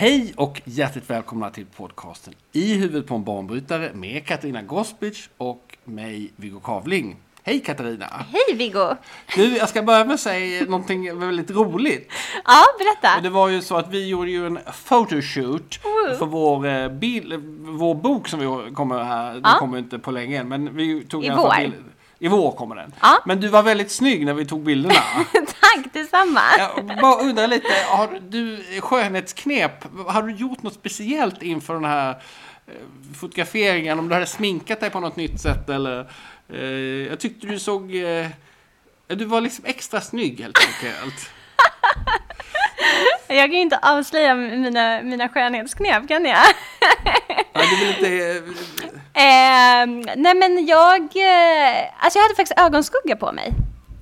Hej och hjärtligt välkomna till podcasten I huvudet på en banbrytare med Katarina Gospic och mig, Viggo Kavling. Hej Katarina! Hej Viggo! Du, jag ska börja med att säga någonting väldigt roligt. Ja, berätta! Det var ju så att vi gjorde ju en photoshoot Woo. för vår, eh, bil, vår bok som vi kommer här. Den Ja. kommer inte på länge än, men vi tog I fall vår. bild- I vår kommer den. Ja. Men du var väldigt snygg när vi tog bilderna. Tack detsamma! Jag bara undrar lite, har du skönhetsknep, har du gjort något speciellt inför den här eh, fotograferingen? Om du hade sminkat dig på något nytt sätt eller? Eh, jag tyckte du såg, eh, du var liksom extra snygg helt enkelt. Jag kan ju inte avslöja mina, mina skönhetsknep, kan jag? Ja, du vill inte, eh, Eh, nej men jag, eh, alltså jag hade faktiskt ögonskugga på mig. Det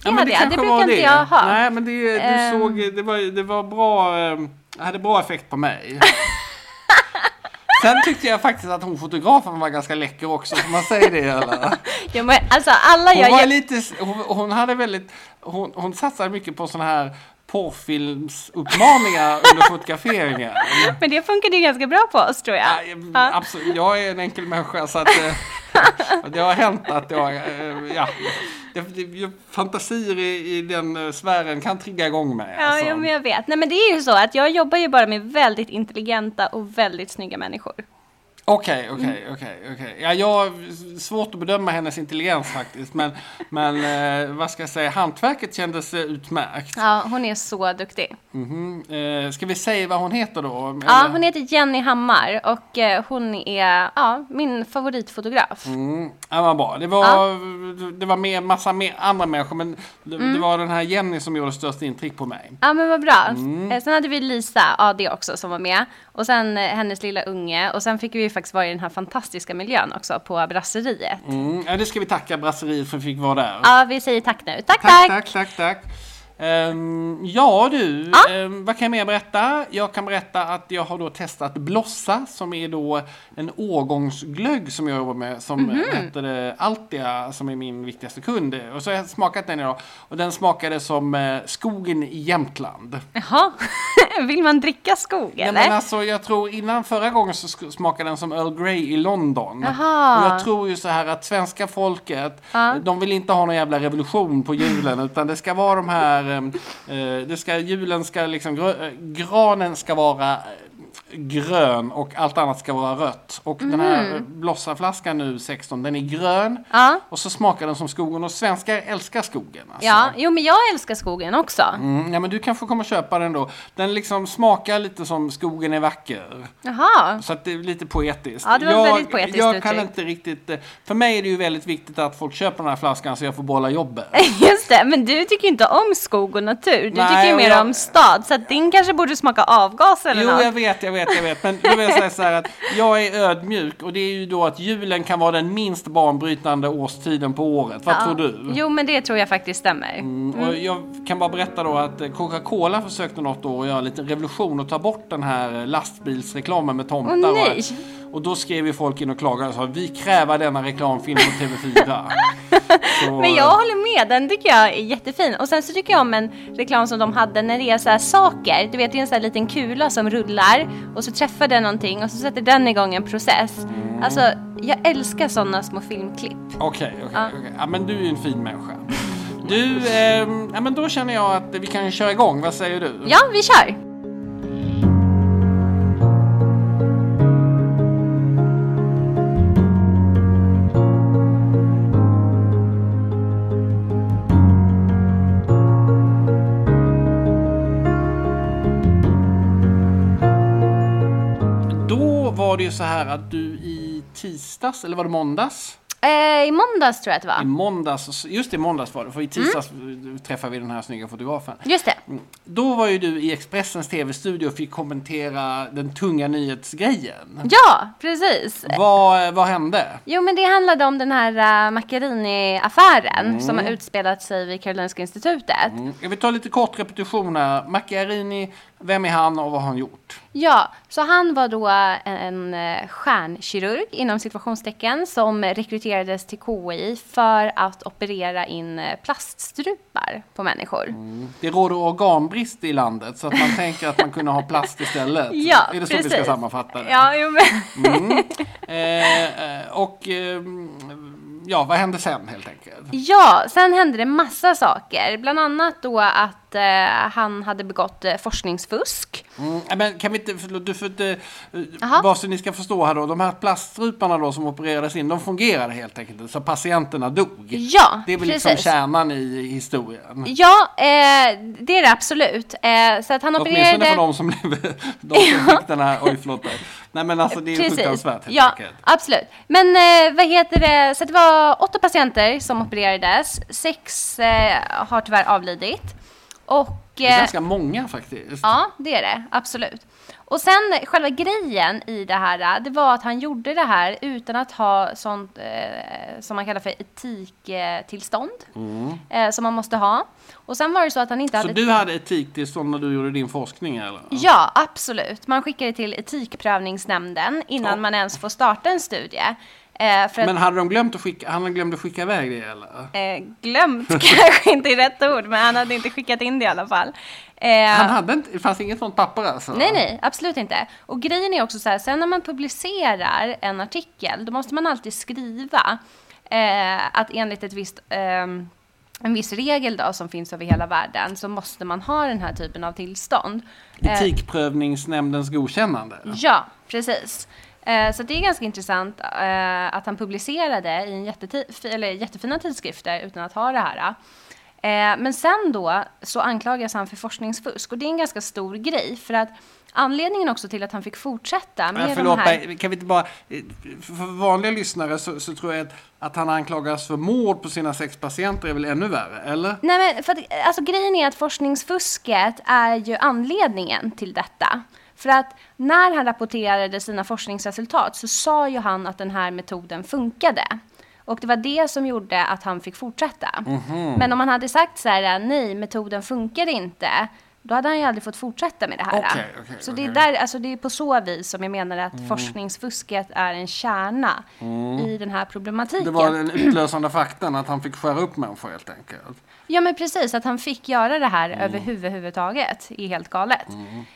ja, men hade jag, det brukar inte det. jag ha. Nej, men det, du Ehm. såg, det var, det var bra, eh, det hade bra effekt på mig. Sen tyckte jag faktiskt att hon fotografen var ganska läcker också, får man säga det eller? Jo, men, alltså alla Hon jag, var lite, hon, hon hade väldigt, hon, hon satsade mycket på sådana här porrfilmsuppmaningar under fotograferingen. men det funkade ju ganska bra på oss tror jag. Ja, Ja. Absolut, jag är en enkel människa så att eh, det har hänt att jag, eh, ja, det, det, fantasier i, i den eh, sfären kan trigga igång mig. Ja, alltså. jo, men jag vet. Nej, men det är ju så att jag jobbar ju bara med väldigt intelligenta och väldigt snygga människor. Okej, okej, okej, okej. Ja, jag har svårt att bedöma hennes intelligens faktiskt. Men, men eh, vad ska jag säga, hantverket kändes eh, utmärkt. Ja, hon är så duktig. Mhm. Eh, ska vi säga vad hon heter då? Ja, Eller? hon heter Jenny Hammar och eh, hon är ja, min favoritfotograf. Mm, ja, vad bra. Det var, det var med massa mer andra människor men det, Mm. det var den här Jenny som gjorde störst intryck på mig. Ja men vad bra. Mm. Eh, Sen hade vi Lisa AD också som var med. Och sen eh, hennes lilla unge. Och sen fick vi ju faktiskt vara i den här fantastiska miljön också på brasseriet. Mm, ja, det ska vi tacka Brasseriet för att vi fick vara där. Ja, vi säger tack nu. Tack, tack, tack! tack, tack. tack. Ehm, ja du, Ja. ehm, vad kan jag mer berätta? Jag kan berätta att jag har då testat Blossa som är då en årgångsglögg som jag jobbar med som Mhm. heter det Altia som är min viktigaste kund. Och så har jag smakat den idag och den smakade som eh, skogen i Jämtland. Jaha, vill man dricka skog Nej, eller? men alltså, jag tror innan förra gången så smakade den som Earl Grey i London. Jaha. Och jag tror ju så här att svenska folket, Ja. de vill inte ha någon jävla revolution på julen utan det ska vara de här, eh, eh, Eh, det ska, julen ska liksom, eh, granen ska vara eh, grön och allt annat ska vara rött. Och den här eh, blossaflaskan nu, 16, den är grön. Mm. Ja. Och så smakar den som skogen och svenskar älskar skogen. Alltså. Ja, jo men jag älskar skogen också. Mm, ja men du kan få komma och köpa den då. Den liksom smakar lite som skogen är vacker. Jaha. Så att det är lite poetiskt. Ja, det var jag, väldigt poetiskt Jag kan uttryckt. inte riktigt... eh, För mig är det ju väldigt viktigt att folk köper den här flaskan så jag får behålla jobbet. Just det, men du tycker inte om skog och natur. Du Nej, tycker ju mer jag- om stad. Så att din kanske borde smaka avgas eller Jo, något. jag vet, jag vet, jag vet. Men då vill jag säga så här att jag är ödmjuk och det är ju då att julen kan vara den minst banbrytande årstiden på året. Vad Ja. tror du? Jo, men det tror jag faktiskt stämmer. Mm, Och jag kan bara berätta då att Coca-Cola försökte något år att göra en liten revolution och ta bort den här lastbilsreklamen med tomtar. Åh, och- nej. Och då skrev ju folk in och klagade och sa vi kräver denna reklamfilm på TV4. Så, Men jag håller med, den tycker jag är jättefin. Och sen så tycker jag om en reklam som de hade när det är så här saker. Du vet, det är en sån här liten kula som rullar och så träffar den någonting och så sätter den igång en process. Alltså, jag älskar sådana små filmklipp. Okej, okej, okej. Ja, men du är ju en fin människa. Du, ehm, ja men då känner jag att vi kan köra igång. Vad säger du? Ja, vi kör! Det ju så här att du i tisdags, eller var det måndags? Eh, I måndags tror jag att det I var. måndags, just i måndags var det, för i tisdags träffade vi den här snygga fotografen. Just det. Då var ju du i Expressens tv-studio och fick kommentera den tunga nyhetsgrejen. Ja, precis. Vad, vad hände? Jo, men det handlade om den här uh, Macchiarini-affären Mm. som har utspelat sig vid Karolinska institutet. Jag vill ta lite kort repetition här. Macchiarini, vem är han och vad har han gjort? Ja, så han var då en eh, stjärnkirurg inom situationstecken som rekryterades till KI för att operera in eh, plaststrupar på människor. Det råder organbrist i landet så att man tänker att man kunde ha plast istället. Ja, är det så vi ska precis. sammanfatta det? Ja, jo, men... Eh, eh, och eh, ja, vad hände sen helt enkelt? Ja, sen hände det massa saker. Bland annat då att eh, han hade begått eh, forskningsfusk. Mm, men kan vi inte, förlåt, du får inte, eh, bara så ni ska förstå här då, de här plaststruparna då som opererades in, de fungerade helt enkelt, så patienterna dog. Ja, Det är väl liksom precis. kärnan i historien. Ja, eh, det är det absolut. Eh, så att han Åtminstone opererade... för de som blev, de som fick den här, oj förlåt dig. Nej men alltså det är fruktansvärt helt Ja, enkelt. absolut. Men eh, vad heter det? Så det var åtta patienter som opererades. Sex har tyvärr avlidit. Och... Det är eh, ganska många faktiskt. Ja, det är det. Absolut. Och sen själva grejen i det här, det var att han gjorde det här utan att ha sånt eh, som man kallar för etiktillstånd. Eh, som man måste ha. Och sen var det så att han inte Så hade... du hade etiktillstånd när du gjorde din forskning eller? Ja, absolut. Man skickar det till Etikprövningsnämnden innan Ja. man ens får starta en studie. Eh, Men hade de glömt att skicka, han glömde att skicka iväg det eller? eh, glömt kanske inte är rätt ord, men han hade inte skickat in det i alla fall. Eh, Han hade inte, det fanns inget sånt papper alltså? Nej, nej, absolut inte. Och grejen är också så här, sen när man publicerar en artikel, då måste man alltid skriva eh, att enligt ett visst, ehm, en viss regel då, som finns över hela världen, så måste man ha den här typen av tillstånd. Eh, Etikprövningsnämndens godkännande? Ja, precis. Eh, Så det är ganska intressant eh, att han publicerade i en jättefina tidskrifter utan att ha det här. Eh, Men sen då så anklagas han för forskningsfusk och det är en ganska stor grej för att anledningen också till att han fick fortsätta med de förlåt här... mig, kan vi inte bara... För vanliga lyssnare så, så tror jag att, att han anklagas för mord på sina sex patienter är väl ännu värre, eller? Nej men för att, alltså grejen är att forskningsfusket är ju anledningen till detta. För att när han rapporterade sina forskningsresultat så sa ju han att den här metoden funkade. Och det var det som gjorde att han fick fortsätta. Mhm. Men om han hade sagt så här, nej metoden funkar inte, då hade han ju aldrig fått fortsätta med det här. Okej, okej, så det är, där, alltså det är på så vis som jag menar att Mm. forskningsfusket är en kärna i den här problematiken. Det var den utlösande faktorn att han fick skära upp människor helt enkelt. Ja men precis, att han fick göra det här Mm. överhuvudtaget är helt galet.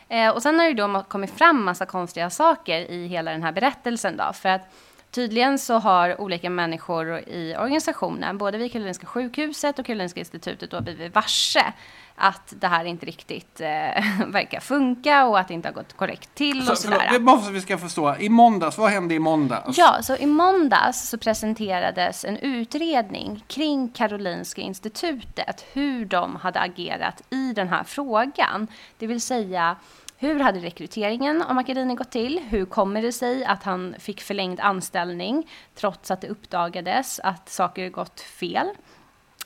Eh, och sen har det då kommit fram massa konstiga saker i hela den här berättelsen då. För att tydligen så har olika människor i organisationen, både vid Karolinska sjukhuset och Karolinska institutet då blivit varse att det här inte riktigt eh, verkar funka och att det inte har gått korrekt till Så, och förlåt, sådär. det är bara för att vi ska förstå. I måndags, vad hände i måndags? Ja, så i måndags så presenterades en utredning kring Karolinska institutet, hur de hade agerat i den här frågan. Det vill säga, hur hade rekryteringen av Macchiarini gått till? Hur kommer det sig att han fick förlängd anställning trots att det uppdagades att saker gått fel?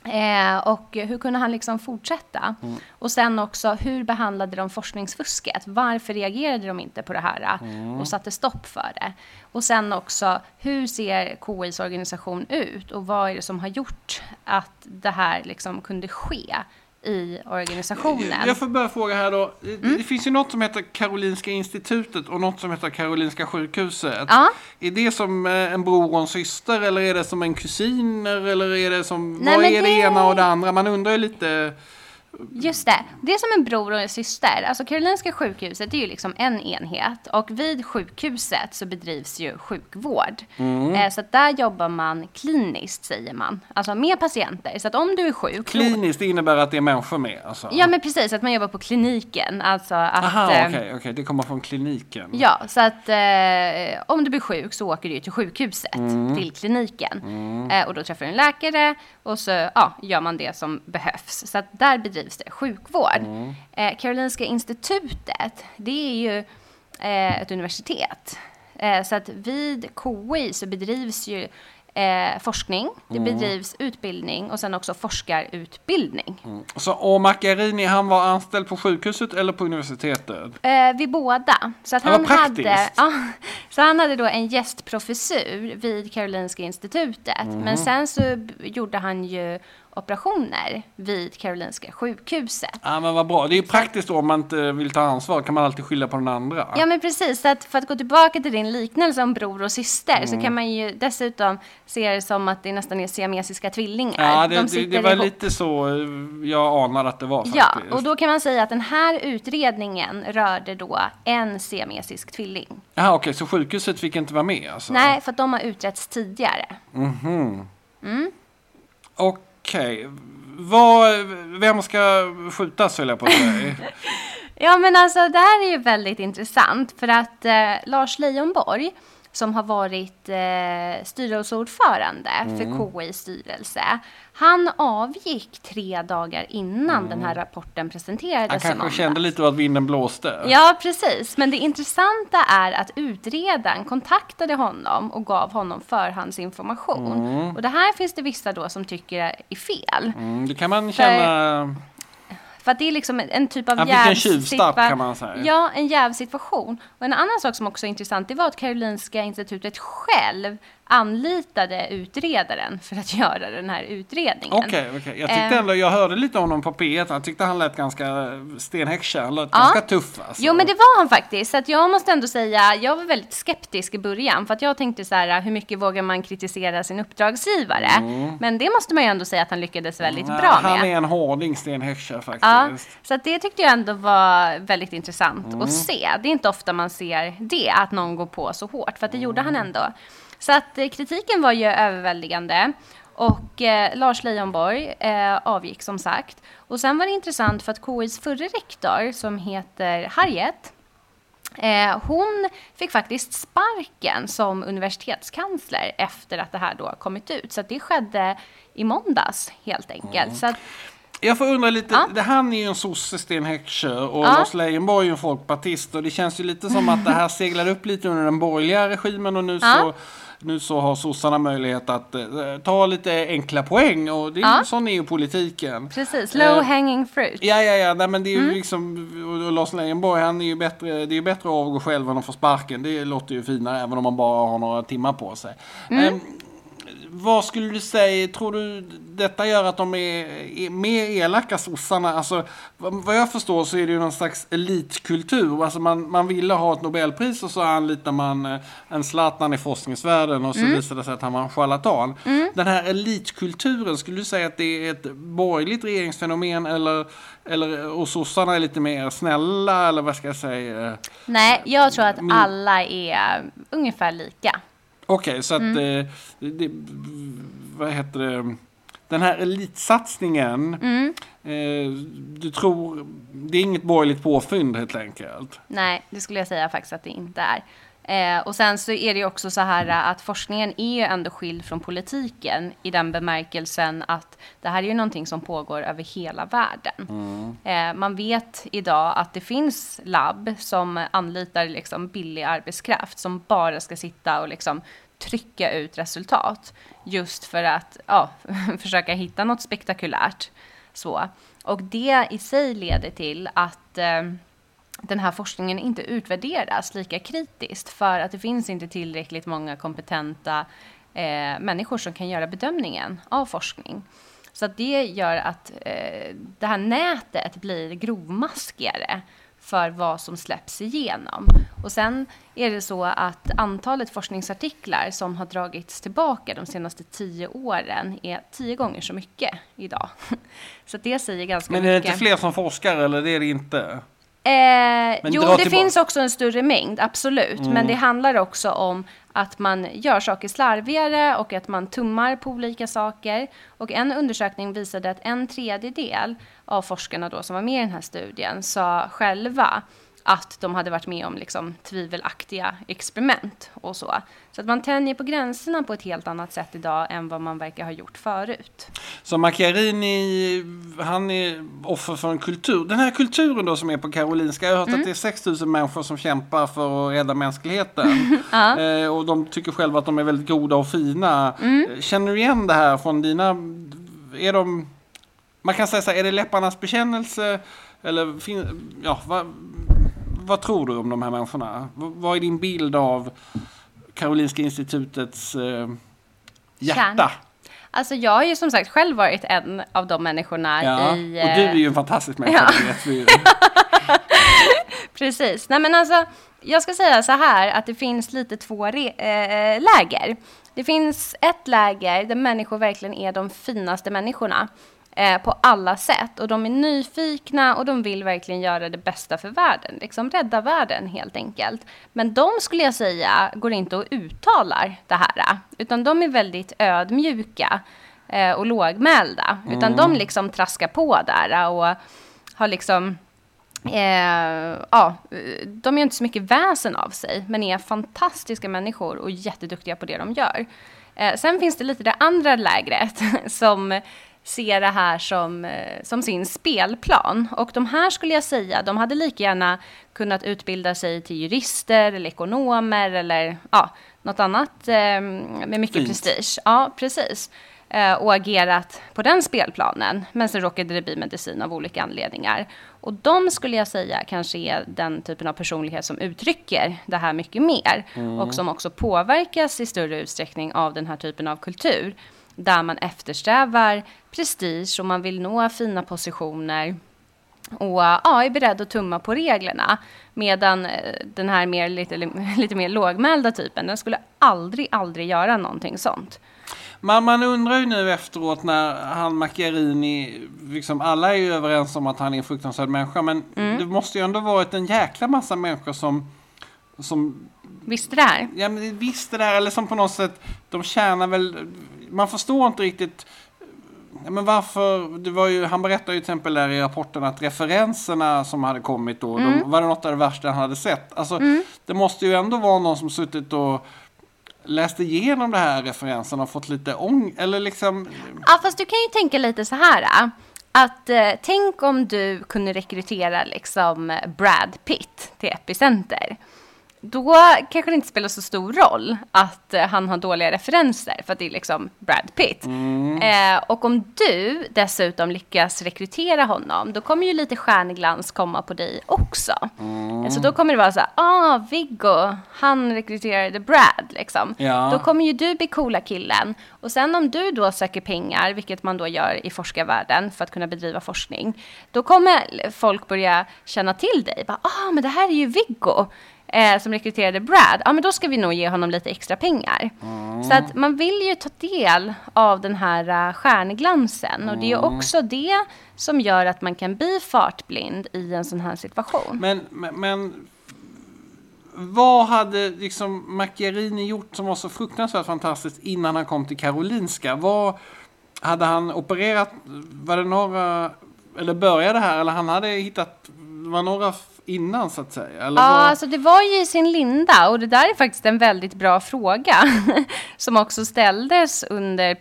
Eh, och hur kunde han liksom fortsätta? Och sen också, hur behandlade de forskningsfusket? Varför reagerade de inte på det här eh, och satte stopp för det? Och sen också, hur ser KIs organisation ut? Och vad är det som har gjort att det här liksom kunde ske i organisationen? Jag får börja fråga här då. Det- Mm. Det finns ju något som heter Karolinska institutet och något som heter Karolinska sjukhuset. Ja. Är det som eh, en bror och en syster eller är det som en kusin eller är det som... Nej, vad är det... det- ena och det andra? Man undrar ju lite... Just det. Det är som en bror och en syster. Alltså Karolinska sjukhuset är ju liksom en enhet och vid sjukhuset så bedrivs ju sjukvård. Mm. Eh, så att där jobbar man kliniskt säger man. Alltså med patienter. Så att om du är sjuk. Kliniskt innebär att det är människor med alltså? Ja men precis, att man jobbar på kliniken. Alltså att... Aha, okej, okej. Det kommer från kliniken. Ja, så att eh, om du blir sjuk så åker du till sjukhuset, Mm. till kliniken. Eh, och då träffar du en läkare och så ja, gör man det som behövs. Så att där bedrivs det sjukvård. Eh, Karolinska institutet, det är ju eh, ett universitet. Eh, så att vid KI så bedrivs ju eh, forskning, det Mm. bedrivs utbildning och sen också forskarutbildning. Så, och Macchiarini, han var anställd på sjukhuset eller på universitetet? Eh, vid båda. Så, att vad han hade, ja, så han hade då en gästprofessur vid Karolinska institutet. Mhm. Men sen så gjorde han ju operationer vid Karolinska sjukhuset. Ja, men vad bra. Det är ju praktiskt då om man inte vill ta ansvar. kan man alltid skylla på den andra. Ja men precis, så att för att gå tillbaka till din liknelse om bror och syster Mm. så kan man ju dessutom se det som att det nästan är siamesiska tvillingar. Ja, det, De det, det var ihop. lite så eh, jag anade att det var Ja, faktiskt. och då kan man säga att den här utredningen rörde då en siamesisk tvilling. Jaha, okej, så sjukhuset fick inte vara med alltså? Nej, för att de har utretts tidigare. Okej. Okay. vem ska skjutas höll jag på att säga. Ja, men alltså det här är ju väldigt intressant för att eh, Lars Leijonborg som har varit eh, styrelseordförande Mm. för KIs styrelse. Han avgick tre dagar innan den här rapporten presenterades Mm. Han kanske måndags. kände lite att vinden blåste. Ja, precis. Men det intressanta är att utredaren kontaktade honom och gav honom förhandsinformation. Och det här finns det vissa då som tycker är fel. Mm, det kan man känna... För att det är liksom en- en typ av Han fick en jävsitua- tjuvstart, kan man säga. Ja, en jävsituation. Och en annan sak som också är intressant, det var att Karolinska institutet själv anlitade utredaren för att göra den här utredningen. Okej, okej. Jag tyckte Eh. ändå, jag hörde lite om honom på P1. Jag tyckte han lät ganska stenhäxa. Han lät Ja. ganska tuff alltså. Jo men det var han faktiskt. Så att jag måste ändå säga, jag var väldigt skeptisk i början. För att jag tänkte så här, hur mycket vågar man kritisera sin uppdragsgivare? Men det måste man ju ändå säga att han lyckades väldigt Mm. Bra med. Han är en hårding, Sten Heckscher faktiskt. Ja, så att det tyckte jag ändå var väldigt intressant Mm. att se. Det är inte ofta man ser det, att någon går på så hårt. För att det gjorde han Mm. ändå. Så att eh, kritiken var ju överväldigande. Och eh, Lars Leijonborg eh, avgick som sagt. Och sen var det intressant för att KIs förre rektor som heter Harriet Eh, hon fick faktiskt sparken som universitetskansler efter att det här då kommit ut. Så det skedde i måndags helt enkelt. Mm. Så att, Jag får undra lite, Ja. det, han är ju en sosse, Sten Heckscher, och Ja. Lars Leijonborg är ju en folkpartist. Och det känns ju lite som att det här seglar upp lite under den borgerliga regimen och nu Ja. så nu så har sossarna möjlighet att eh, ta lite enkla poäng och det är, Ja. sån är ju politiken. precis, Eh, low hanging fruit. Ja, ja, ja, nej, men det är ju Mm. liksom, och, Lars Leijonborg han är ju bättre, det är bättre att avgå själv än att få sparken. Det låter ju finare även om man bara har några timmar på sig. Mm. Vad skulle du säga, tror du detta gör att de är, är mer elaka sossarna? Alltså, vad jag förstår så är det ju någon slags elitkultur. Alltså man, man ville ha ett Nobelpris och så anlitar man eh, en Zlatan i forskningsvärlden och så Mm. visar det sig att han var en charlatan. Den här elitkulturen, skulle du säga att det är ett borgerligt regeringsfenomen eller, eller och sossarna är lite mer snälla eller vad ska jag säga? Nej, jag tror att alla är ungefär lika. Okej, så att Mm. eh, det, vad heter det? Den här elitsatsningen, Mm. eh, du tror, det är inget borgerligt påfynd helt enkelt? Nej, det skulle jag säga faktiskt att det inte är. Eh, och sen så är det också så här att forskningen är ju ändå skild från politiken i den bemärkelsen att det här är ju någonting som pågår över hela världen. Eh, man vet idag att det finns labb som anlitar liksom billig arbetskraft som bara ska sitta och liksom trycka ut resultat just för att ja, försöka hitta något spektakulärt. Så. Och det i sig leder till att eh, den här forskningen inte utvärderas lika kritiskt för att det finns inte tillräckligt många kompetenta eh, människor som kan göra bedömningen av forskning. Så att det gör att eh, det här nätet blir grovmaskigare för vad som släpps igenom. Och sen är det så att antalet forskningsartiklar som har dragits tillbaka de senaste tio åren är tio gånger så mycket idag. Så det säger ganska Men är det mycket. inte fler som forskar eller det är det inte? Eh, jo, det tillbaka. finns också en större mängd, absolut. Mm. Men det handlar också om att man gör saker slarvigare och att man tummar på olika saker. Och en undersökning visade att en tredjedel av forskarna då som var med i den här studien sa själva att de hade varit med om liksom, tvivelaktiga experiment och så. Så att man tänjer på gränserna på ett helt annat sätt idag än vad man verkar ha gjort förut. Så Macchiarini, han är offer för en kultur. Den här kulturen då som är på Karolinska, jag har hört Mm. att det är 6000 människor som kämpar för att rädda mänskligheten. eh, och de tycker själva att de är väldigt goda och fina. Mm. Eh, Känner du igen det här från dina... Är de... Man kan säga så här, är det läpparnas bekännelse? Eller fin, ja, vad, vad tror du om de här människorna? V- Vad är din bild av Karolinska institutets eh, hjärta? Kärn. Alltså jag har ju som sagt själv varit en av de människorna Ja, i... och du är eh, ju en fantastisk människa, Ja. det vet. Precis. Nej men alltså, jag ska säga så här att det finns lite två re- eh, läger. Det finns ett läger där människor verkligen är de finaste människorna eh, på alla sätt. Och de är nyfikna och de vill verkligen göra det bästa för världen. Liksom rädda världen helt enkelt. Men de skulle jag säga går inte och uttalar det här. Utan de är väldigt ödmjuka eh, och lågmälda. Utan de liksom traskar på där och har liksom Eh, ja, de gör inte så mycket väsen av sig, men är fantastiska människor och jätteduktiga på det de gör. Eh, sen finns det lite det andra lägret som ser det här som, eh, som sin spelplan. Och de här skulle jag säga, de hade lika gärna kunnat utbilda sig till jurister eller ekonomer eller ja, något annat eh, med mycket Fint. prestige. Ja, precis. Eh, och agerat på den spelplanen. Men sen råkade det bli medicin av olika anledningar. Och de skulle jag säga kanske är den typen av personlighet som uttrycker det här mycket mer. Och som också påverkas i större utsträckning av den här typen av kultur. Där man eftersträvar prestige och man vill nå fina positioner och ja, är beredd att tumma på reglerna. Medan eh, den här mer, lite, lite mer lågmälda typen, den skulle aldrig, aldrig göra någonting sånt. Man, man undrar ju nu efteråt när han Macchiarini, liksom alla är ju överens om att han är en fruktansvärd människa, men Mm. det måste ju ändå varit en jäkla massa människor som, som Visste det här? ja, men visste det här, eller som på något sätt, de tjänar väl, man förstår inte riktigt Ja, men varför, det var ju, han berättade ju till exempel där i rapporten att referenserna som hade kommit då, Mm. de, var det något av det värsta han hade sett. Alltså, det måste ju ändå vara någon som suttit och läst igenom det här referenserna och fått lite ång... Eller liksom... Ja, fast du kan ju tänka lite så här. äh, Att eh, tänk om du kunde rekrytera liksom Brad Pitt till Epicenter. Då kanske det inte spelar så stor roll att eh, han har dåliga referenser för att det är liksom Brad Pitt. Eh, och om du dessutom lyckas rekrytera honom, då kommer ju lite stjärnglans komma på dig också. Eh, Så då kommer det vara så här, ah, Viggo, han rekryterade Brad liksom. Ja. Då kommer ju du bli coola killen. Och sen om du då söker pengar, vilket man då gör i forskarvärlden för att kunna bedriva forskning, då kommer folk börja känna till dig. Bara, ah, men det här är ju Viggo. Eh, som rekryterade Brad, ja men då ska vi nog ge honom lite extra pengar. Så att man vill ju ta del av den här uh, stjärnglansen och det är också det som gör att man kan bli fartblind i en sån här situation. Men, men, men vad hade liksom Macchiarini gjort som var så fruktansvärt fantastiskt innan han kom till Karolinska? Vad hade han opererat? Var det några, eller började här? Eller han hade hittat, var några innan så att säga? Eller Ja, vad? alltså det var ju i sin linda och det där är faktiskt en väldigt bra fråga som också ställdes under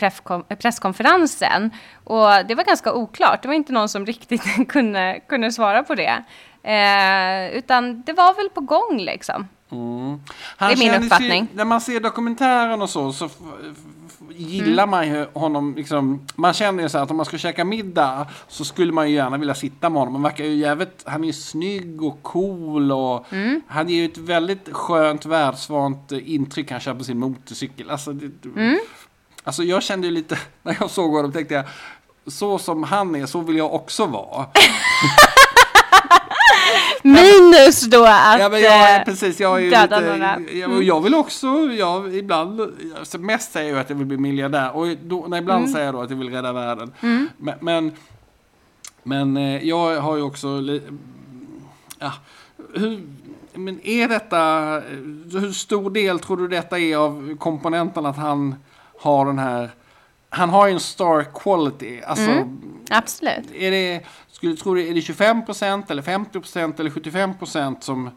presskonferensen. Och det var ganska oklart, det var inte någon som riktigt kunde, kunde svara på det. Eh, utan det var väl på gång liksom. Mm. Det är min uppfattning. Ju, när man ser dokumentären och så, så gillar Mm. man ju honom. Liksom, man känner ju så att om man ska käka middag så skulle man ju gärna vilja sitta med honom. Han verkar ju jävligt, han är ju snygg och cool och Mm. han ger ju ett väldigt skönt världsvant intryck han kör på sin motorcykel. Alltså, det, Mm. alltså jag kände ju lite, när jag såg honom tänkte jag, så som han är, så vill jag också vara. Minus då att Ja, men jag, eh, precis, jag är ju döda lite, några. jag, jag vill också, jag, ibland, alltså mest säger jag att jag vill bli miljardär och då, nej, ibland säger jag då att jag vill rädda världen. Men, men, men eh, jag har ju också, ja, hur, men är detta, hur stor del tror du detta är av komponenten att han har den här han har ju en star quality. Alltså, Absolut. är det, skulle du tro det, är det 25% eller 50% eller 75% som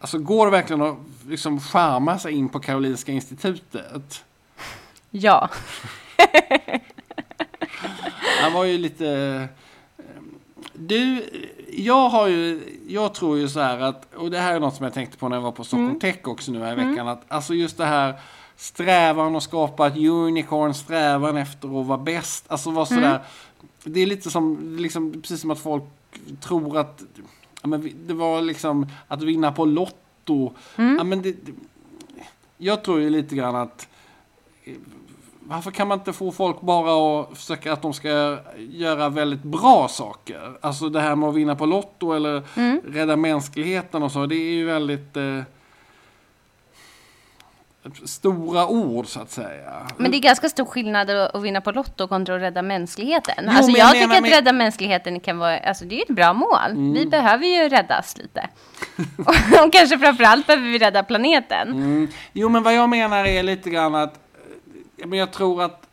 Alltså går det verkligen att liksom charma sig in på Karolinska institutet? Ja. Han var ju lite... eh, Du, jag har ju, jag tror ju så här att, och det här är något som jag tänkte på när jag var på Stockholm Tech också nu här i veckan, att alltså just det här strävan att skapa ett unicorn, strävan efter att vara bäst, alltså vara sådär, det är lite som, liksom, precis som att folk tror att, ja, men det var liksom att vinna på Lotto, ja, men det, det, jag tror ju lite grann att varför kan man inte få folk bara att försöka att de ska göra väldigt bra saker? Alltså det här med att vinna på Lotto eller rädda mänskligheten och så. Det är ju väldigt eh, stora ord så att säga. Men det är ganska stor skillnad att vinna på Lotto kontra att rädda mänskligheten. Jo, alltså men jag, jag tycker att med- rädda mänskligheten kan vara, alltså det är ett bra mål. Vi behöver ju räddas lite. och kanske framförallt behöver vi rädda planeten. Mm. Jo, men vad jag menar är lite grann att men jag tror att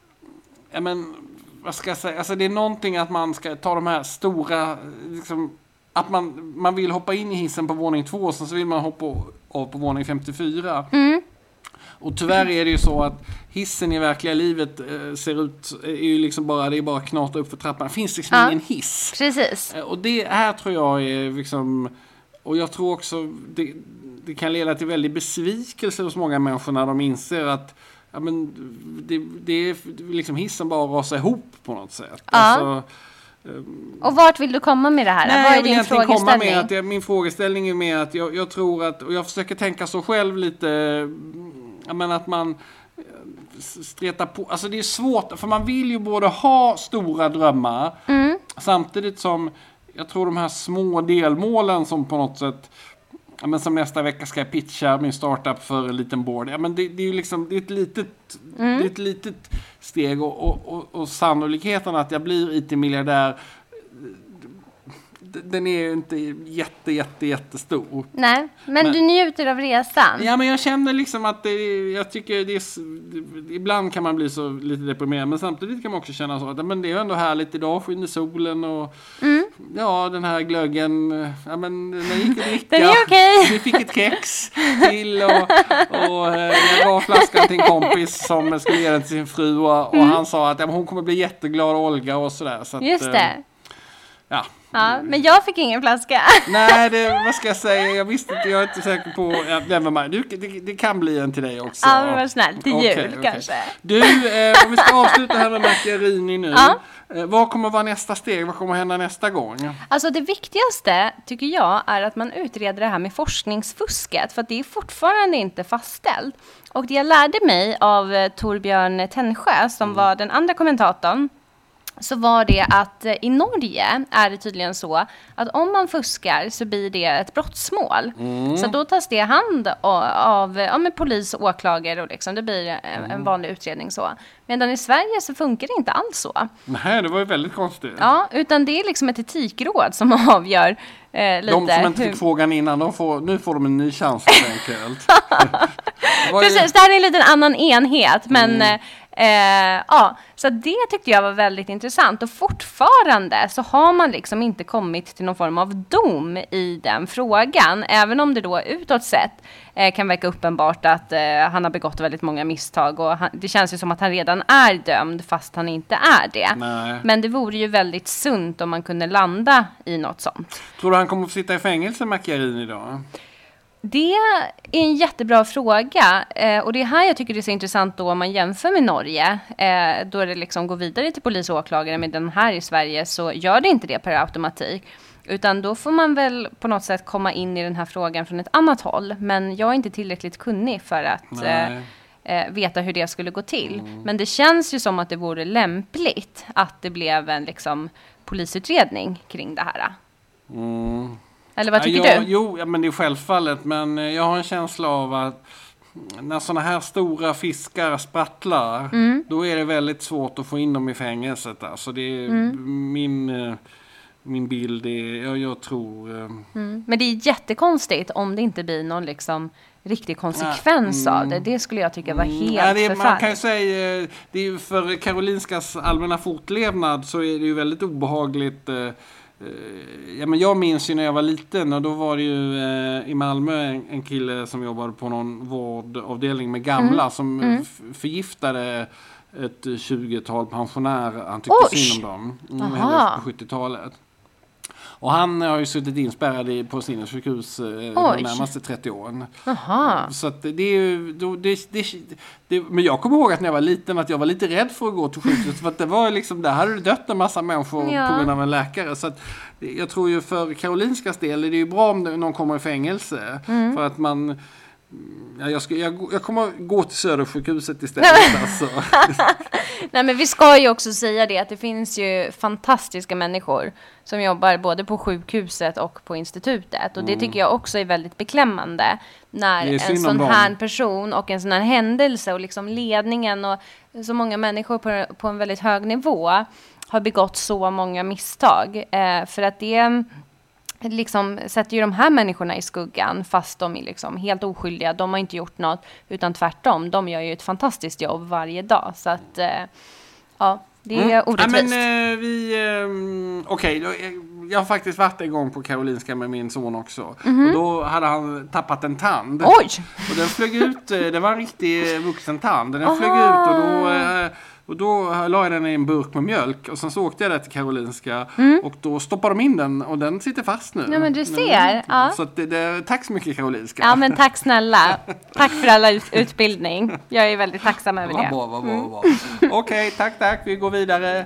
ja, men, vad ska jag säga? Alltså det är någonting att man ska ta de här stora liksom, att man, man vill hoppa in i hissen på våning två och sen så vill man hoppa av på våning 54. Och tyvärr är det ju så att hissen i verkliga livet eh, ser ut, är ju liksom bara, det är bara knata upp för trappan. Det finns liksom Ja. ingen hiss. Precis. Eh, Och det här tror jag är liksom, och jag tror också det, det kan leda till väldigt besvikelse hos många människor när de inser att ja, men det, det är liksom hissen bara rasar ihop på något sätt. Ja. Alltså, Och vart vill du komma med det här? Nej, Vad är jag vill din egentligen komma frågeställning? med att jag, min frågeställning är med att jag, jag tror att, och jag försöker tänka så själv lite, menar att man eh, stretar på, alltså det är svårt, för man vill ju både ha stora drömmar Mm. samtidigt som jag tror de här små delmålen som på något sätt Ja, men som nästa vecka ska jag pitcha min startup för en liten board. Ja, men det, det är ju liksom, det är ett litet, Mm. det är ett litet steg och, och, och, och sannolikheten att jag blir IT-miljardär den är ju inte jätte, jätte, jättestor. Nej, men, Men- du njuter av resan. Ja, men jag känner liksom att det, jag tycker det är, ibland kan man bli så lite deprimerad, men samtidigt kan man också känna så att men det är ändå härligt, idag skiner solen och Mm. ja, den här glöggen, ja men den gick att dricka. Den är okej. Vi fick ett kex till och, och eh, jag gav flaskan till en kompis som skulle ge den till sin fru och, och han sa att ja, hon kommer bli jätteglad Olga och sådär. Så att, Mm. Just eh, det. Ja. Ja, men jag fick ingen flaska. Nej, det, vad ska jag säga? Jag visste inte, jag är inte säker på... Ja, never mind. Du, det, det kan bli en till dig också. Ja, men vad snällt. Till Okej, jul okej. kanske. Du, eh, om vi ska avsluta här med Macchiarini nu. Ja. Eh, vad kommer vara nästa steg? Vad kommer hända nästa gång? Alltså det viktigaste tycker jag är att man utreder det här med forskningsfusket för att det är fortfarande inte fastställt. Och det jag lärde mig av eh, Torbjörn Tännsjö som var den andra kommentatorn så var det att eh, i Norge är det tydligen så att om man fuskar så blir det ett brottsmål. Så då tas det hand o- av ja, men polis och åklagare och liksom, det blir en, en vanlig utredning så. Medan i Sverige så funkar det inte alls så. Nej, det var ju väldigt konstigt. Ja, utan det är liksom ett etikråd som avgör eh, de som inte hur- fick frågan innan, de får, nu får de en ny chans helt enkelt. Det var ju- Precis, det här är en liten annan enhet, men Mm. Eh, ja, så det tyckte jag var väldigt intressant och fortfarande så har man liksom inte kommit till någon form av dom i den frågan, även om det då utåt sett eh, kan verka uppenbart att eh, han har begått väldigt många misstag och han, det känns ju som att han redan är dömd fast han inte är det. Nej. Men det vore ju väldigt sunt om man kunde landa i något sånt. Tror du han kommer att få sitta i fängelse, Macchiarini, då? Det är en jättebra fråga eh, och det är här jag tycker det är så intressant då om man jämför med Norge eh, då det liksom går vidare till polis och åklagare med den här i Sverige så gör det inte det per automatik utan då får man väl på något sätt komma in i den här frågan från ett annat håll men jag är inte tillräckligt kunnig för att eh, eh, veta hur det skulle gå till. Men det känns ju som att det vore lämpligt att det blev en liksom, polisutredning kring det här. Mm. Eller vad tycker ja, jag, du? Jo, ja, men det är självfallet. Men eh, jag har en känsla av att när sådana här stora fiskar sprattlar, Mm. då är det väldigt svårt att få in dem i fängelset. Alltså det är Mm. min... eh, min bild är, jag, jag tror... eh, Men det är jättekonstigt om det inte blir någon liksom riktig konsekvens av det. Det skulle jag tycka var helt Ja, det är, man kan ju säga, eh, det är ju för Karolinskas allmänna fortlevnad så är det ju väldigt obehagligt. eh, eh, Ja, men jag minns ju när jag var liten och då var det ju eh, i Malmö en, en kille som jobbade på någon vårdavdelning med gamla Mm. som f- förgiftade ett 20-tal pensionärer. Han tyckte Oj! synd om dem. Mm, Aha. hände på 70-talet. Och han har ju suttit inspärrad på sinnessjukhus eh, de närmaste 30 åren. Jaha. Så att det är ju, då, det, det, det, men jag kommer ihåg att när jag var liten att jag var lite rädd för att gå till sjukhuset. För att det var liksom, där hade det dött en massa människor Ja. på grund av en läkare. Så att jag tror ju för Karolinskas del är det ju bra om någon kommer i fängelse. Mm. För att man, ja, jag, ska, jag, jag kommer gå till Södersjukhuset istället. alltså. Nej men vi ska ju också säga det att det finns ju fantastiska människor som jobbar både på sjukhuset och på institutet. Och det tycker jag också är väldigt beklämmande. När Mm. En sån här dem. person och en sån här händelse och liksom ledningen och så många människor på, på en väldigt hög nivå har begått så många misstag. Eh, för att det liksom sätter ju de här människorna i skuggan fast de är liksom helt oskyldiga. De har inte gjort något utan tvärtom. De gör ju ett fantastiskt jobb varje dag. Så att eh, ja, det är Mm. Ja, orättvist. men, eh, vi, eh, okej, då, eh, jag har faktiskt varit en gång på Karolinska med min son också. Mhm. Och då hade han tappat en tand. Oj! Och den flög ut, eh, det var en riktig vuxen tand. Den flög ut och då, eh, och då la jag den i en burk med mjölk. Och sen så åkte jag där till Karolinska. Och då stoppade de in den och den sitter fast nu. Mm. Ja, men du ser. Ja. Så att det, det, tack så mycket Karolinska. Ja men tack snälla. Tack för alla ut- utbildning. Jag är väldigt tacksam över Vad det. bra, vad bra, vad bra. Okej, tack, tack. Vi går vidare.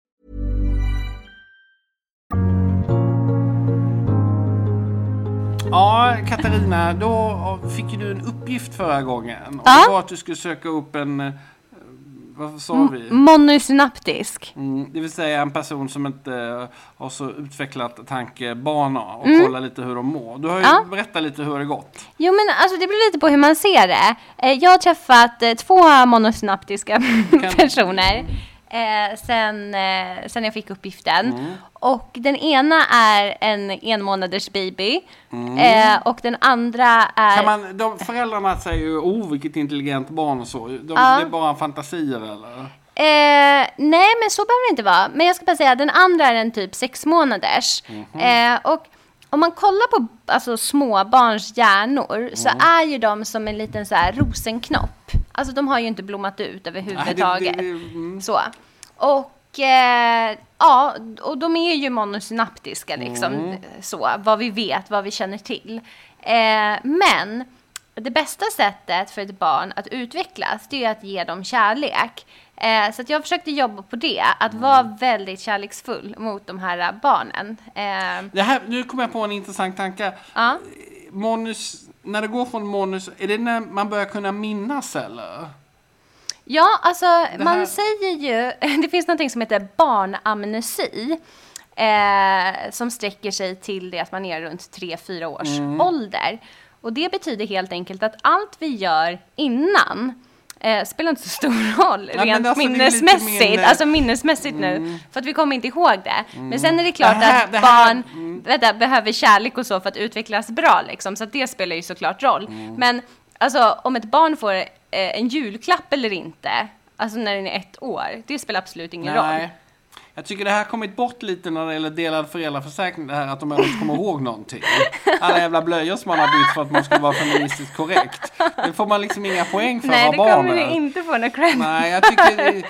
Ja, Katarina, då fick ju du en uppgift förra gången. Och Ja. Det var att du skulle söka upp en, eh, vad sa vi? Monosynaptisk. Mm, det vill säga en person som inte eh, har så utvecklat tankebana och kolla lite hur de mår. Du har ju Ja. berättat lite hur det gått. Jo men alltså det beror lite på hur man ser det. Eh, Jag har träffat två monosynaptiska personer eh, sen, eh, sen jag fick uppgiften. Mm. Och den ena är en en månaders baby eh, och den andra är... Mm. Kan man, de, föräldrarna säger ju oh vilket intelligent barn och så. De, Ja. Det är bara fantasier eller? Eh, nej, men så behöver det inte vara. Men jag ska bara säga, den andra är en typ sex månaders. Eh, och om man kollar på alltså, småbarns hjärnor så är ju de som en liten så här rosenknopp. Alltså de har ju inte blommat ut överhuvudtaget. det- mm. Så. Och eh, ja, och de är ju monosynaptiska liksom. Så, vad vi vet, vad vi känner till. Eh, men det bästa sättet för ett barn att utvecklas, det är att ge dem kärlek. Eh, så jag försökte jobba på det, att vara väldigt kärleksfull mot de här barnen. Eh, Det här, nu kommer jag på en intressant tanke. ja. Monus, när det går från monus, är det när man börjar kunna minnas eller? Ja, alltså man säger ju, det finns något som heter barnamnesi. Eh, som sträcker sig till det att man är runt 3-4 års Mm. ålder. Och det betyder helt enkelt att allt vi gör innan eh, spelar inte så stor roll men rent alltså, minnesmässigt. min, eh, Alltså minnesmässigt nu. För att vi kommer inte ihåg det. Men sen är det klart Det här- att det här- mm. barn vänta, behöver kärlek och så för att utvecklas bra liksom. Så att det spelar ju såklart roll. Mm. Men alltså om ett barn får eh, en julklapp eller inte, alltså när den är ett år, det spelar absolut ingen roll. Nej. Jag tycker det här kommit bort lite när det gäller delad föräldraförsäkring. Det här att de inte kommer ihåg någonting. Alla jävla blöjor som man har bytt för att man ska vara feministiskt korrekt. Det får man liksom inga poäng för Nej, att det vara kommer barnet. du inte få några cred. Nej, jag tycker...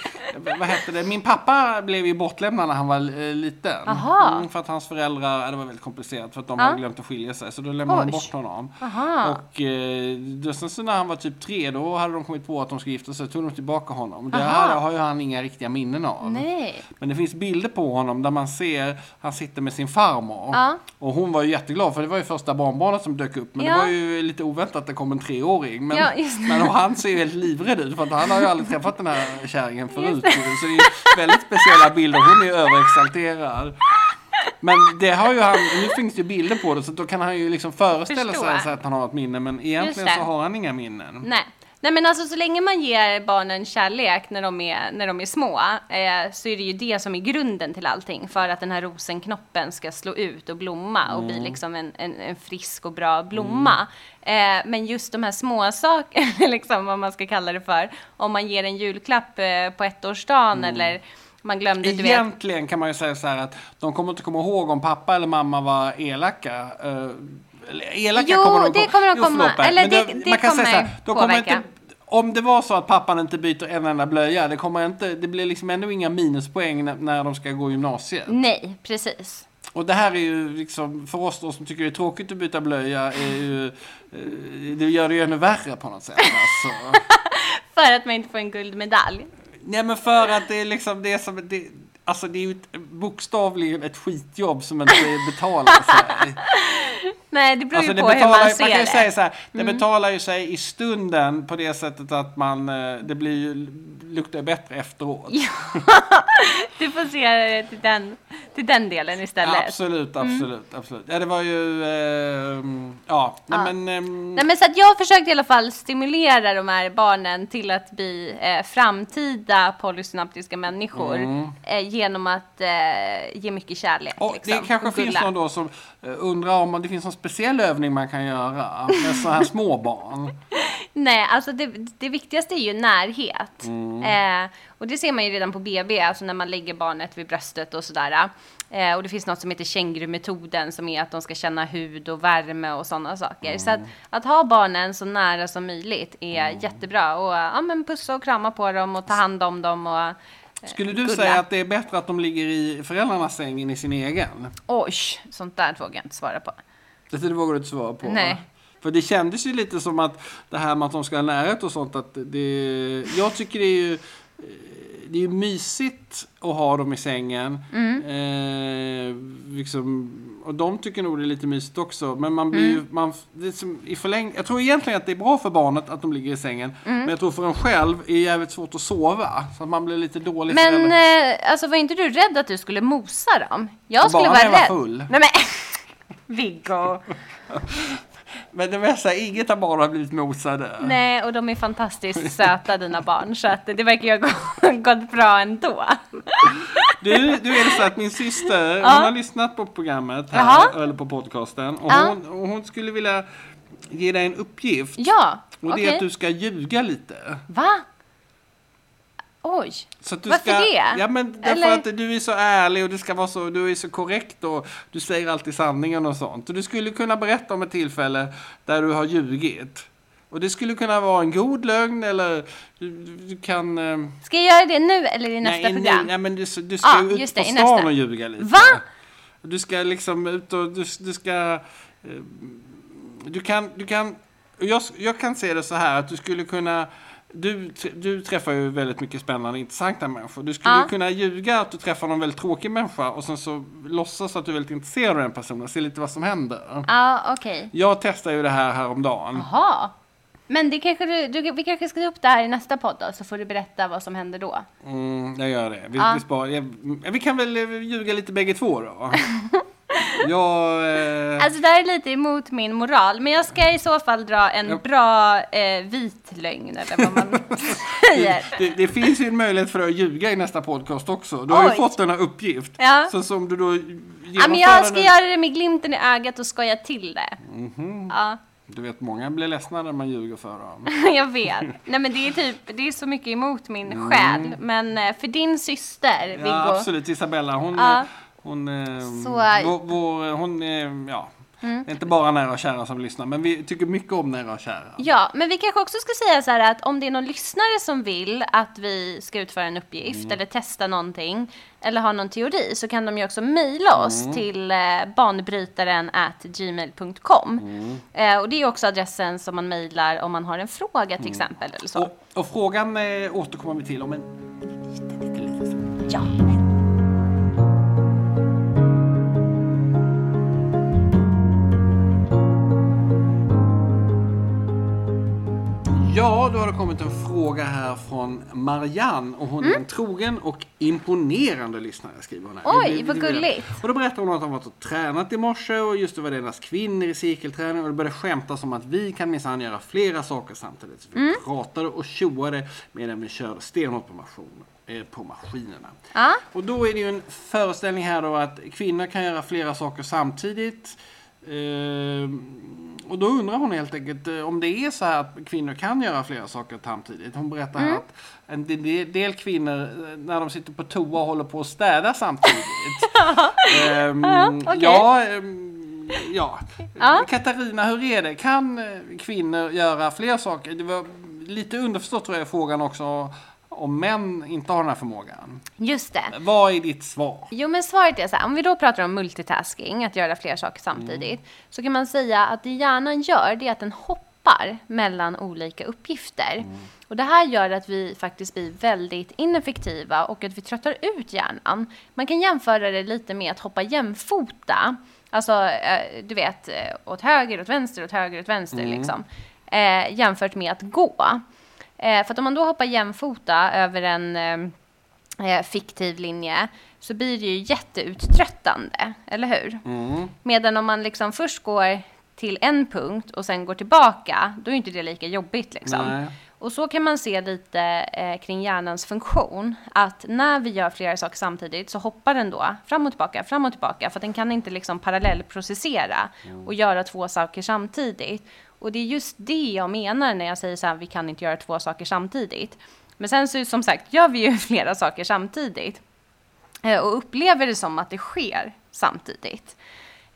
Vad hette det? Min pappa blev ju bortlämnad när han var eh, liten. Aha. Mm, för att hans föräldrar... Det var väldigt komplicerat för att de Ja. hade glömt att skilja sig. Så då lämnade de Oj. bort honom. Aha. Och eh, då, sen så när han var typ tre, då hade de kommit på att de skulle gifta sig. tog de tillbaka honom. Det här har ju han inga riktiga minnen av. Nej. Men det finns bilder på honom där man ser han sitter med sin farmor. Ja. Och hon var ju jätteglad för det var ju första barnbarnet som dök upp. Men Ja. det var ju lite oväntat att det kom en treåring. Men, Ja, men han ser ju helt livrädd ut för att han har ju aldrig träffat den här kärringen förut. Så det är ju väldigt speciella bilder. Hon är ju överexalterad. Men det har ju han, nu finns ju bilder på det så då kan han ju liksom föreställa Förstå. sig att han har ett minne. Men egentligen så har han inga minnen. Nej. Nej men alltså så länge man ger barnen kärlek när de är, när de är små eh, så är det ju det som är grunden till allting för att den här rosenknoppen ska slå ut och blomma och bli liksom en, en, en frisk och bra blomma. Eh, men just de här små sakerna, liksom vad man ska kalla det för, om man ger en julklapp eh, på ettårsdagen eller man glömde. Egentligen kan man ju säga så här att de kommer inte komma ihåg om pappa eller mamma var elaka. Elaka Jo, kommer de det kommer de Jo, komma. förlåt, Eller det- det man kan säga så här, kommer de kommer inte, om det var så att pappan inte byter en enda blöja, det, kommer inte, det blir liksom ändå inga minuspoäng när, när de ska gå gymnasiet. Nej, precis. Och det här är ju liksom, för oss då som tycker det är tråkigt att byta blöja, är ju, eh, det gör det ju ännu värre på något sätt. Alltså. För att man inte får en guldmedalj. Nej men för att det är liksom det som, det, alltså det är ju ett, bokstavligen ett skitjobb som inte betalar sig. Nej, det beror Alltså ju på hur betalar, man man ser kan ju det. säga så här, det betalar ju sig i stunden på det sättet att man, eh, det blir ju, luktar bättre efteråt. Du får se det till den, till den delen istället. Absolut, absolut, absolut. Ja det var ju, eh, ja, nej Ja. men, ehm, Nej, men så att jag försökte i alla fall stimulera de här barnen till att bli eh, framtida polysynaptiska människor eh, genom att eh, ge mycket kärlek. och liksom, det kanske och finns någon då som eh, undrar om det finns någon speciell övning man kan göra med sådana här små barn. Nej, alltså det, det viktigaste är ju närhet. Mm. Eh, och det ser man ju redan på BB, alltså när man lägger barnet vid bröstet och sådär. Eh, och det finns något som heter kängurumetoden som är att de ska känna hud och värme och sådana saker. Så att, Mm. att ha barnen så nära som möjligt är jättebra. Och ja, men pussa och krama på dem och ta hand om dem och eh, Skulle du gulla. säga att det är bättre att de ligger i föräldrarnas säng än i sin egen? Oj, sånt där vågar jag inte svara på. Det, vågar du inte svara på. Nej. För det kändes ju lite som att det här med att de ska ha närhet och sånt. Att det, jag tycker det är ju eh, det är ju mysigt att ha dem i sängen. Mm. Eh, liksom, och de tycker nog det är lite mysigt också. Men man blir Mm. ju, man, som, i förläng, jag tror egentligen att det är bra för barnet att de ligger i sängen. Mm. Men jag tror för en själv är det jävligt svårt att sova. Så att man blir lite dålig Men eh, alltså var inte du rädd att du skulle mosa dem? Jag skulle Bara vara när jag var rädd. full. Nej men Viggo. Men det här, inget av barnen har blivit mosade. Nej, och de är fantastiskt söta dina barn så att det verkar ju ha gå- gått bra ändå. Du, du är så att min syster, Ja. hon har lyssnat på programmet här, Jaha. eller på podcasten. Och Ja. hon, och hon skulle vilja ge dig en uppgift. Ja, och det är att du ska ljuga lite. Va? Oj. Så att du Varför ska, det? Ja men därför Eller- att du är så ärlig och det ska vara så, du är så korrekt och du säger alltid sanningen och sånt. Och du skulle kunna berätta om ett tillfälle där du har ljugit. Och det skulle kunna vara en god lögn eller du, du kan... eh, Ska jag göra det nu eller i nästa nej, program? Nej, men du, du ska Ja, ut just på det, i stan nästa. och ljuga lite. Va? Du ska liksom ut och du, du ska... eh, Du kan... Du kan jag, jag kan se det så här att du skulle kunna... Du, du träffar ju väldigt mycket spännande intressanta människor. Du skulle Ja. kunna ljuga att du träffar någon väldigt tråkig människa och sen så låtsas att du är väldigt intresserad av den personen och se lite vad som händer. Ja, okej. Jag testade ju det här häromdagen. Jaha. Men det kanske du, du, vi kanske ska ta upp det här i nästa podd då, så får du berätta vad som händer då. Mm, jag gör det. Vi, Ja. vi, spar, jag, vi kan väl ljuga lite bägge två då. jag... Eh, Alltså det här är lite emot min moral, men jag ska i så fall dra en Ja. bra eh, vit lögn eller vad man säger. Det, det finns ju en möjlighet för dig att ljuga i nästa podcast också. Du har ju Oj. fått denna uppgift. Ja. Så som du då Ja, men jag ska den- göra det med glimten i ögat och skoja till det. Mhm. Ja. Du vet, många blir ledsna när man ljuger för dem. jag vet. Nej men det är typ, det är så mycket emot min själ. Men eh, för din syster, Viggo. Mm. Ja, absolut. Isabella, hon... Ja. Hon, eh, Så- Mm. vår, vår, hon är, ja, det är inte bara nära och kära som lyssnar, men vi tycker mycket om nära och kära. Ja, men vi kanske också ska säga så här att om det är någon lyssnare som vill att vi ska utföra en uppgift Mm. eller testa någonting eller har någon teori så kan de ju också mejla oss Mm. till eh, banbrytaren at gmail.com. Mm. Eh, och det är också adressen som man mejlar om man har en fråga Mm. till exempel eller så. Och, och frågan eh, återkommer vi till om en liten, liten, liten. Ja. Ja, då har det kommit en fråga här från Marianne och hon är en trogen och imponerande lyssnare skriver hon här. Mm. Oj, vad gulligt. Och då berättar hon att hon varit och tränat i morse och just det var det endast kvinnor i cirkelträning och det började skämtas om att vi kan minsann göra flera saker samtidigt. Så vi Mm. pratade och tjoade medan vi körde stenhårt på, maskin, eh, på maskinerna. Ja. Och då är det ju en föreställning här då att kvinnor kan göra flera saker samtidigt. Ehm, och då undrar hon helt enkelt eh, om det är så här att kvinnor kan göra flera saker samtidigt. Hon berättar Mm. att en del, kvinnor eh, när de sitter på toa håller på att städa samtidigt. Ehm, okej. Ja, ehm, ja. Ja. Katarina, hur är det? Kan eh, kvinnor göra fler saker? Det var lite underförstått tror jag frågan också om män inte har den här förmågan. Just det. Vad är ditt svar? Jo men svaret är så här, om vi då pratar om multitasking, att göra flera saker samtidigt, så kan man säga att det hjärnan gör, det är att den hoppar mellan olika uppgifter. Och det här gör att vi faktiskt blir väldigt ineffektiva och att vi tröttar ut hjärnan. Man kan jämföra det lite med att hoppa jämfota. Alltså, eh, du vet, eh, åt höger, åt vänster, åt höger, åt vänster liksom. Eh, jämfört med att gå. Eh, för att om man då hoppar jämfota över en eh, eh, fiktiv linje så blir det ju jätteuttröttande, eller hur? Medan om man liksom först går till en punkt och sen går tillbaka, då är inte det lika jobbigt liksom. Nej. Och så kan man se lite eh, kring hjärnans funktion. Att när vi gör flera saker samtidigt så hoppar den då fram och tillbaka, fram och tillbaka. För den kan inte liksom parallellprocessera och göra två saker samtidigt. Och det är just det jag menar när jag säger så här, vi kan inte göra två saker samtidigt. Men sen så som sagt gör vi ju flera saker samtidigt. Eh, och upplever det som att det sker samtidigt.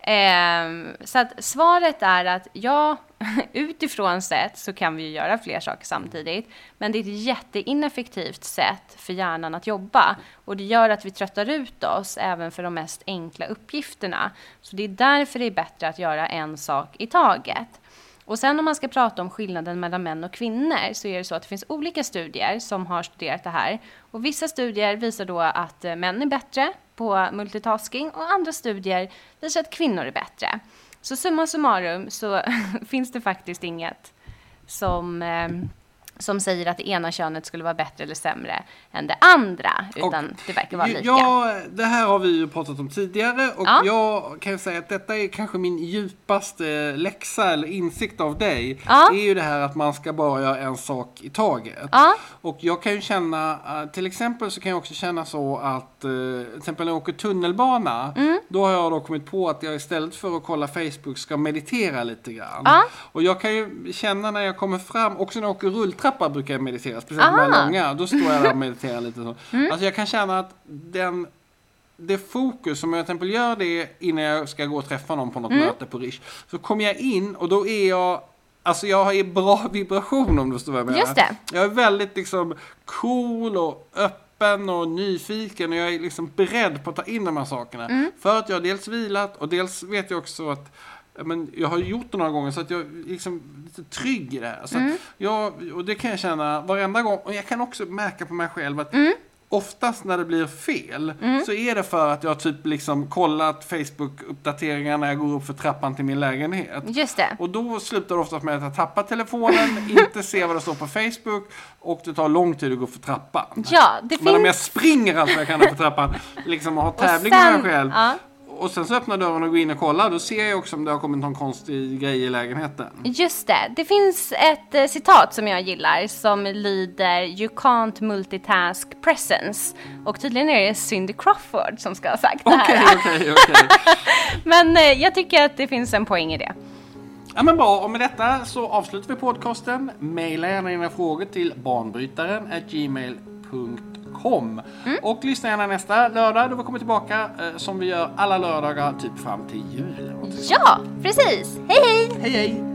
Ehm, så att svaret är att ja, utifrån sett så kan vi ju göra fler saker samtidigt. Men det är ett jätteineffektivt sätt för hjärnan att jobba. Och det gör att vi tröttar ut oss även för de mest enkla uppgifterna. Så det är därför det är bättre att göra en sak i taget. Och sen om man ska prata om skillnaden mellan män och kvinnor så är det så att det finns olika studier som har studerat det här. Och vissa studier visar då att eh, män är bättre på multitasking och andra studier visar att kvinnor är bättre. Så summa summarum så finns det faktiskt inget som, eh, som säger att det ena könet skulle vara bättre eller sämre än det andra, utan Och- det verkar vara lika. Ja, det här har vi ju pratat om tidigare och Ja. jag kan ju säga att detta är kanske min djupaste läxa eller insikt av dig. Ja. Det är ju det här att man ska bara göra en sak i taget. Ja. Och jag kan ju känna, eh, till exempel så kan jag också känna så att, eh, till exempel när jag åker tunnelbana, Mm. då har jag då kommit på att jag istället för att kolla Facebook ska meditera lite grann. Och jag kan ju känna när jag kommer fram, också när jag åker rulltrappa brukar jag meditera, speciellt de här Aha. långa, då står jag där och mediterar lite så. Mm. Alltså jag kan känna att den det fokus, som jag till exempel gör det innan jag ska gå och träffa någon på något Mm. möte på Rish. Så kommer jag in och då är jag Alltså jag har ju bra vibration om du förstår vad jag menar. Just det. Jag är väldigt liksom cool och öppen och nyfiken och jag är liksom beredd på att ta in de här sakerna. Mm. För att jag har dels vilat och dels vet jag också att men jag har gjort det några gånger så att jag är liksom lite trygg i det här. Så Mm. jag, och det kan jag känna varenda gång. Och jag kan också märka på mig själv att Mm. oftast när det blir fel så är det för att jag typ liksom kollat Facebook-uppdateringar när jag går upp för trappan till min lägenhet. Just det. Och då slutar det oftast med att jag tappar telefonen, inte ser vad det står på Facebook och det tar lång tid att gå upp för trappan. Ja, det Men om jag springer allt vad jag kan upp för trappan, liksom och har tävling sen- med mig själv. ja. Och sen så öppnar dörren och går in och kollar, då ser jag också om det har kommit någon konstig grej i lägenheten. Just det. Det finns ett eh, citat som jag gillar som lyder You can't multitask presence. Och tydligen är det Cindy Crawford som ska ha sagt det Okej, här. okej, okej. Men eh, jag tycker att det finns en poäng i det. Ja men bra, och med detta så avslutar vi podcasten. Maila gärna dina frågor till banbrytaren gmail.com. Mm. Och lyssna gärna nästa lördag då vi kommer tillbaka eh, som vi gör alla lördagar typ fram till jul. Ja, precis. Hej hej! Hej hej!